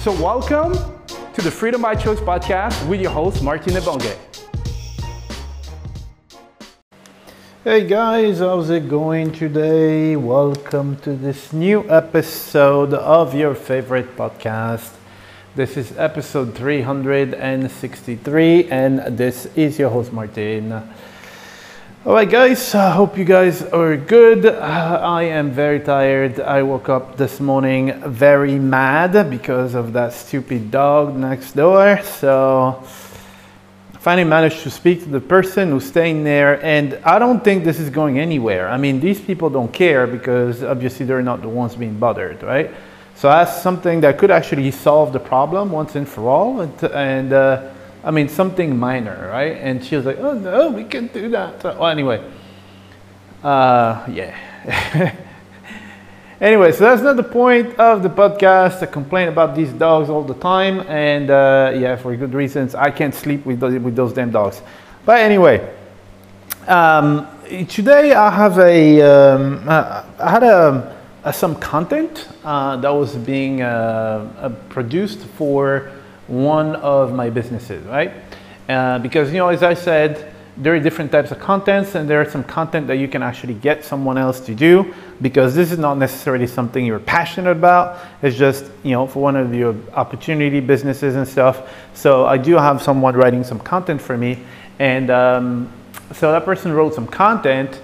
So welcome to the Freedom by Choice podcast with your host, Martin Ebonge. Hey guys, how's it going today? Welcome to this new episode of your favorite podcast. This is episode 363, and this is your host, Martin. All right, guys, I hope you guys are good. Uh, I am very tired. I woke up this morning very mad because of that stupid dog next door. So, finally managed to speak to the person who's staying there and i don't think this is going anywhere i mean these people don't care because obviously they're not the ones being bothered right so that's something that could actually solve the problem once and for all and, and uh, i mean something minor right and she was like oh no we can't do that so, well anyway uh, yeah Anyway, so that's not the point of the podcast. I complain about these dogs all the time, and uh, yeah, for good reasons. I can't sleep with those, with those damn dogs. But anyway, um, today I have a um, uh, I had a, a some content uh, that was being uh, uh, produced for one of my businesses, right? Uh, because you know, as I said there are different types of contents and there are some content that you can actually get someone else to do because this is not necessarily something you're passionate about. It's just, you know, for one of your opportunity businesses and stuff. So I do have someone writing some content for me. And um, so that person wrote some content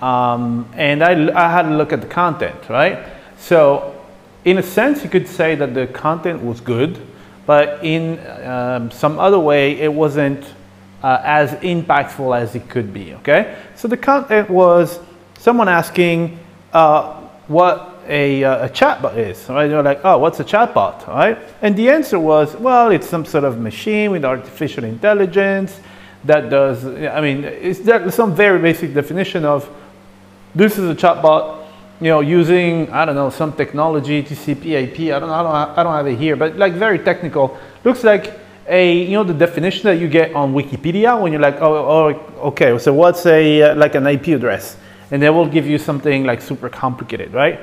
um, and I, I had a look at the content, right? So in a sense, you could say that the content was good, but in um, some other way, it wasn't uh, as impactful as it could be, okay? So the content was someone asking uh, what a, uh, a chatbot is, right? They're like, oh, what's a chatbot, right? And the answer was, well, it's some sort of machine with artificial intelligence that does, I mean, it's there's some very basic definition of this is a chatbot, you know, using, I don't know, some technology, TCP, IP, I don't, I don't, I don't have it here, but like very technical. Looks like a you know the definition that you get on Wikipedia when you're like oh, oh okay so what's a uh, like an IP address? And they will give you something like super complicated right?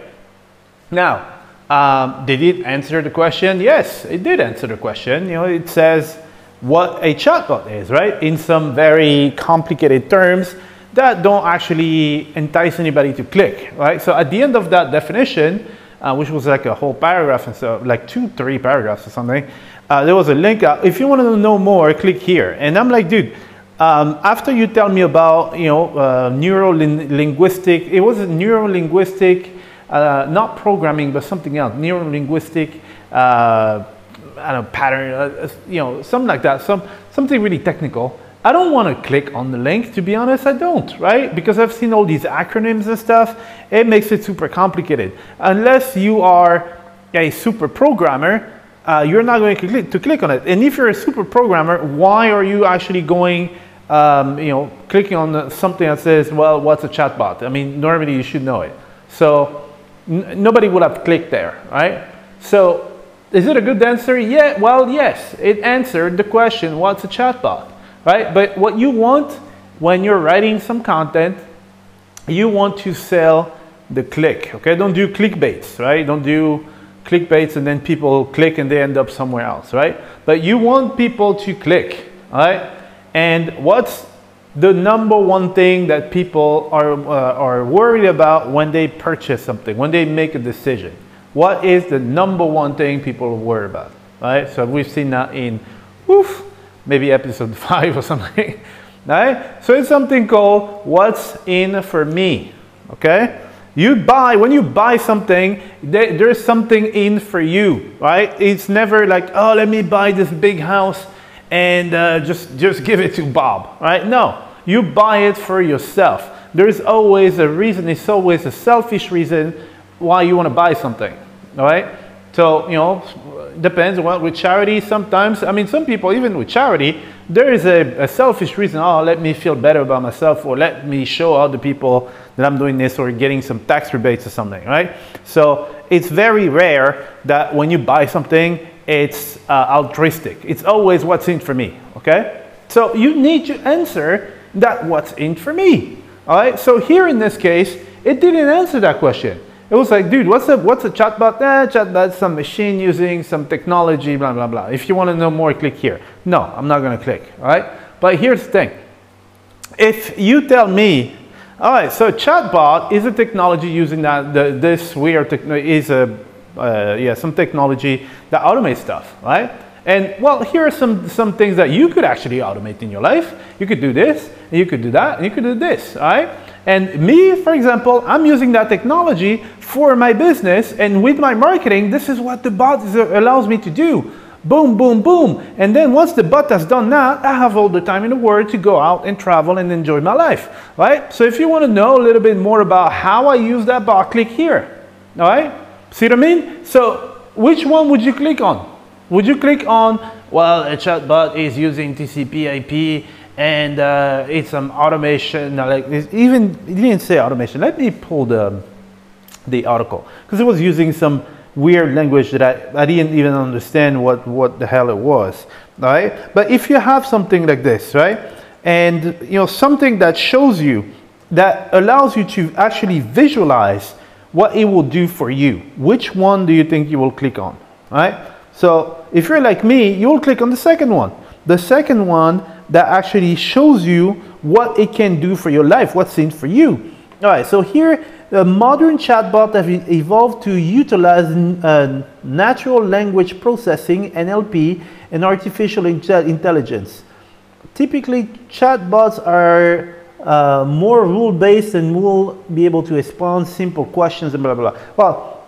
Now um, did it answer the question? Yes it did answer the question. You know it says what a chatbot is right? In some very complicated terms that don't actually entice anybody to click right so at the end of that definition uh, which was like a whole paragraph and so like two three paragraphs or something uh, there was a link. Uh, if you want to know more, click here. And I'm like, dude, um, after you tell me about, you know, uh, neuro-linguistic, it was a neuro-linguistic, uh, not programming, but something else, neuro-linguistic, uh, I don't know, pattern, uh, you know, something like that, some, something really technical. I don't want to click on the link, to be honest, I don't, right? Because I've seen all these acronyms and stuff, it makes it super complicated. Unless you are a super programmer, uh, you're not going to click, to click on it. And if you're a super programmer, why are you actually going, um, you know, clicking on something that says, well, what's a chatbot? I mean, normally you should know it. So nobody would have clicked there, right? So is it a good answer? Yeah, well, yes, it answered the question, what's a chatbot, right? But what you want when you're writing some content, you want to sell the click, okay? Don't do clickbaits, right? Don't do clickbaits and then people click and they end up somewhere else, right? But you want people to click, right? And what's the number one thing that people are, uh, are worried about when they purchase something, when they make a decision? What is the number one thing people worry about, right? So we've seen that in, woof, maybe episode five or something, right? So it's something called what's in for me, okay? You buy, when you buy something, there, there's something in for you, right? It's never like, oh, let me buy this big house and uh, just, just give it to Bob, right? No, you buy it for yourself. There's always a reason, it's always a selfish reason why you want to buy something, all right? So, you know, depends what with charity sometimes i mean some people even with charity there is a, a, selfish reason oh let me feel better about myself or let me show other people that i'm doing this or getting some tax rebates or something right? So it's very rare that when you buy something it's uh, altruistic. It's always what's in for me okay? So you need to answer that what's in for me all right? So here in this case it didn't answer that question it was like, dude, what's a, what's a chatbot? Eh, chatbot, some machine using some technology, blah, blah, blah. If you want to know more, click here. No, I'm not going to click, all right? But here's the thing. If you tell me, all right, so chatbot is a technology using that, the, this weird technology, is a, uh, yeah, some technology that automates stuff, right? And well, here are some, some things that you could actually automate in your life. You could do this, and you could do that, and you could do this, all right? And me, for example, I'm using that technology for my business and with my marketing, this is what the bot uh, allows me to do. Boom, boom, boom. And then once the bot has done that, I have all the time in the world to go out and travel and enjoy my life, right? So if you want to know a little bit more about how I use that bot, click here, all right? See what I mean? So which one would you click on? Would you click on, well, a chatbot is using TCP IP and uh, it's some automation. Like even it didn't say automation. Let me pull the the article because it was using some weird language that I, I didn't even understand what what the hell it was. Right? But if you have something like this, right, and you know something that shows you that allows you to actually visualize what it will do for you, which one do you think you will click on? Right? So if you're like me, you will click on the second one. The second one that actually shows you what it can do for your life, what's in for you. All right, so here, the modern chatbot have evolved to utilize uh, natural language processing, NLP, and artificial intelligence. Typically, chatbots are uh, more rule-based and will be able to respond simple questions and blah, blah, blah. Well,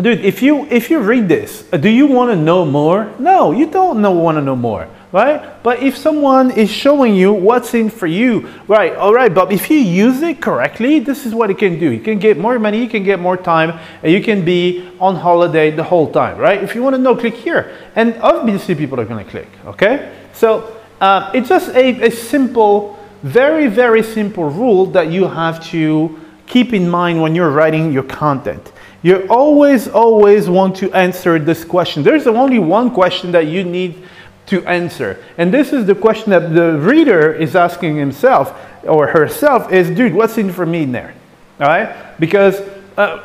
dude, if you, if you read this, do you want to know more? No, you don't know, want to know more right? But if someone is showing you what's in for you, right, all right, but if you use it correctly, this is what it can do. You can get more money, you can get more time, and you can be on holiday the whole time, right? If you want to know, click here. And obviously people are going to click, okay? So uh, it's just a, a simple, very, very simple rule that you have to keep in mind when you're writing your content. You always, always want to answer this question. There's only one question that you need to answer. And this is the question that the reader is asking himself or herself is, dude, what's in for me in there? All right? Because, uh,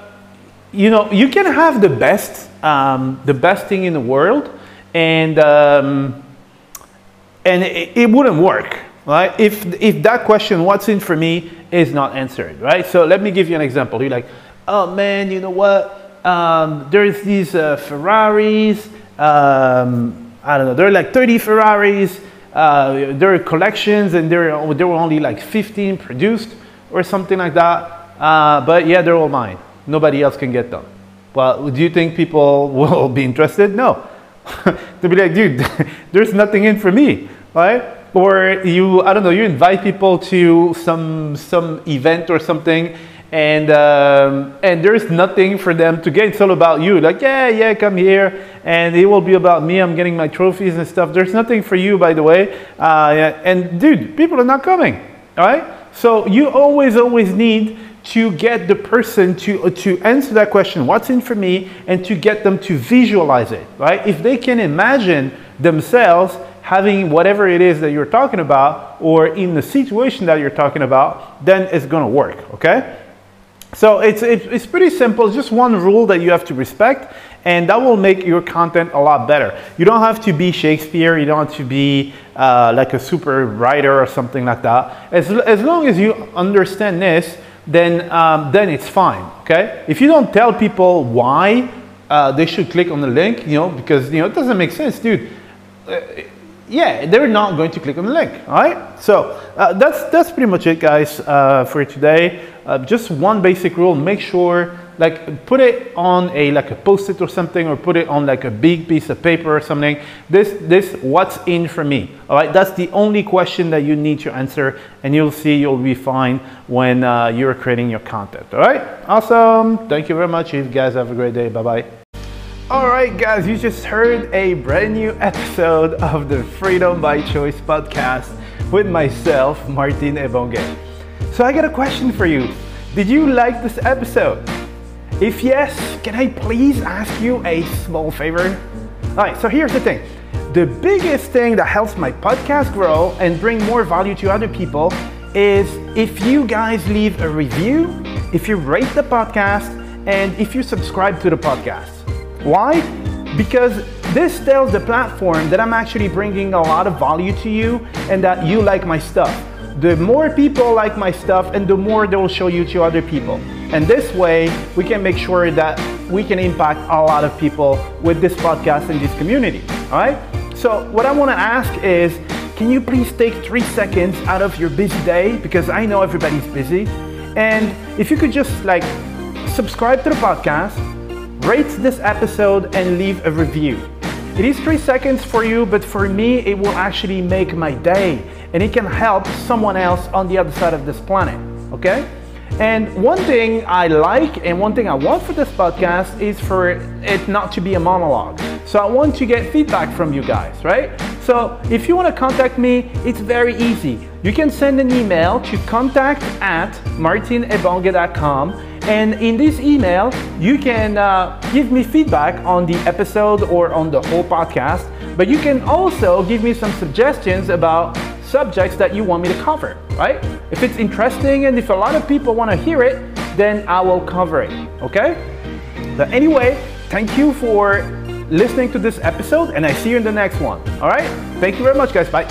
you know, you can have the best, um, the best thing in the world and, um, and it, it wouldn't work, right? If, if that question, what's in for me, is not answered, right? So let me give you an example. You're like, oh man, you know what? Um, there's these uh, Ferraris, um, I don't know, there are like 30 Ferraris, uh, there are collections and there, are, there were only like 15 produced or something like that. Uh, but yeah, they're all mine. Nobody else can get them. Well, do you think people will be interested? No. They'll be like, dude, there's nothing in for me, right? Or you, I don't know, you invite people to some, some event or something and um, and there's nothing for them to get. It's all about you. Like, yeah, yeah, come here, and it will be about me. I'm getting my trophies and stuff. There's nothing for you, by the way. Uh, and dude, people are not coming. All right. So you always, always need to get the person to to answer that question. What's in for me, and to get them to visualize it. Right. If they can imagine themselves having whatever it is that you're talking about, or in the situation that you're talking about, then it's going to work. Okay. So it's, it's pretty simple, just one rule that you have to respect and that will make your content a lot better. You don't have to be Shakespeare, you don't have to be uh, like a super writer or something like that. As, as long as you understand this, then, um, then it's fine, okay? If you don't tell people why uh, they should click on the link, you know, because you know it doesn't make sense, dude. Uh, yeah, they're not going to click on the link. All right. So uh, that's that's pretty much it, guys, uh, for today. Uh, just one basic rule: make sure like put it on a like a post-it or something or put it on like a big piece of paper or something. This this what's in for me all right that's the only question that you need to answer and you'll see you'll be fine when uh, you're creating your content all right awesome! Thank you very much you guys have a great day. Bye bye all right, guys, you just heard a brand new episode of the Freedom by Choice podcast with myself, Martin Ebonge. So, I got a question for you. Did you like this episode? If yes, can I please ask you a small favor? All right, so here's the thing. The biggest thing that helps my podcast grow and bring more value to other people is if you guys leave a review, if you rate the podcast, and if you subscribe to the podcast. Why? Because this tells the platform that I'm actually bringing a lot of value to you and that you like my stuff. The more people like my stuff and the more they will show you to other people. And this way, we can make sure that we can impact a lot of people with this podcast and this community. All right? So, what I want to ask is can you please take three seconds out of your busy day? Because I know everybody's busy. And if you could just like subscribe to the podcast, rate this episode, and leave a review. It is three seconds for you, but for me, it will actually make my day and it can help someone else on the other side of this planet. Okay? And one thing I like and one thing I want for this podcast is for it not to be a monologue. So I want to get feedback from you guys, right? So if you want to contact me, it's very easy. You can send an email to contact at martinebonge.com and in this email, you can uh, give me feedback on the episode or on the whole podcast, but you can also give me some suggestions about subjects that you want me to cover, right? If it's interesting and if a lot of people want to hear it, then I will cover it, okay? But anyway, thank you for listening to this episode and I see you in the next one, all right? Thank you very much, guys. Bye.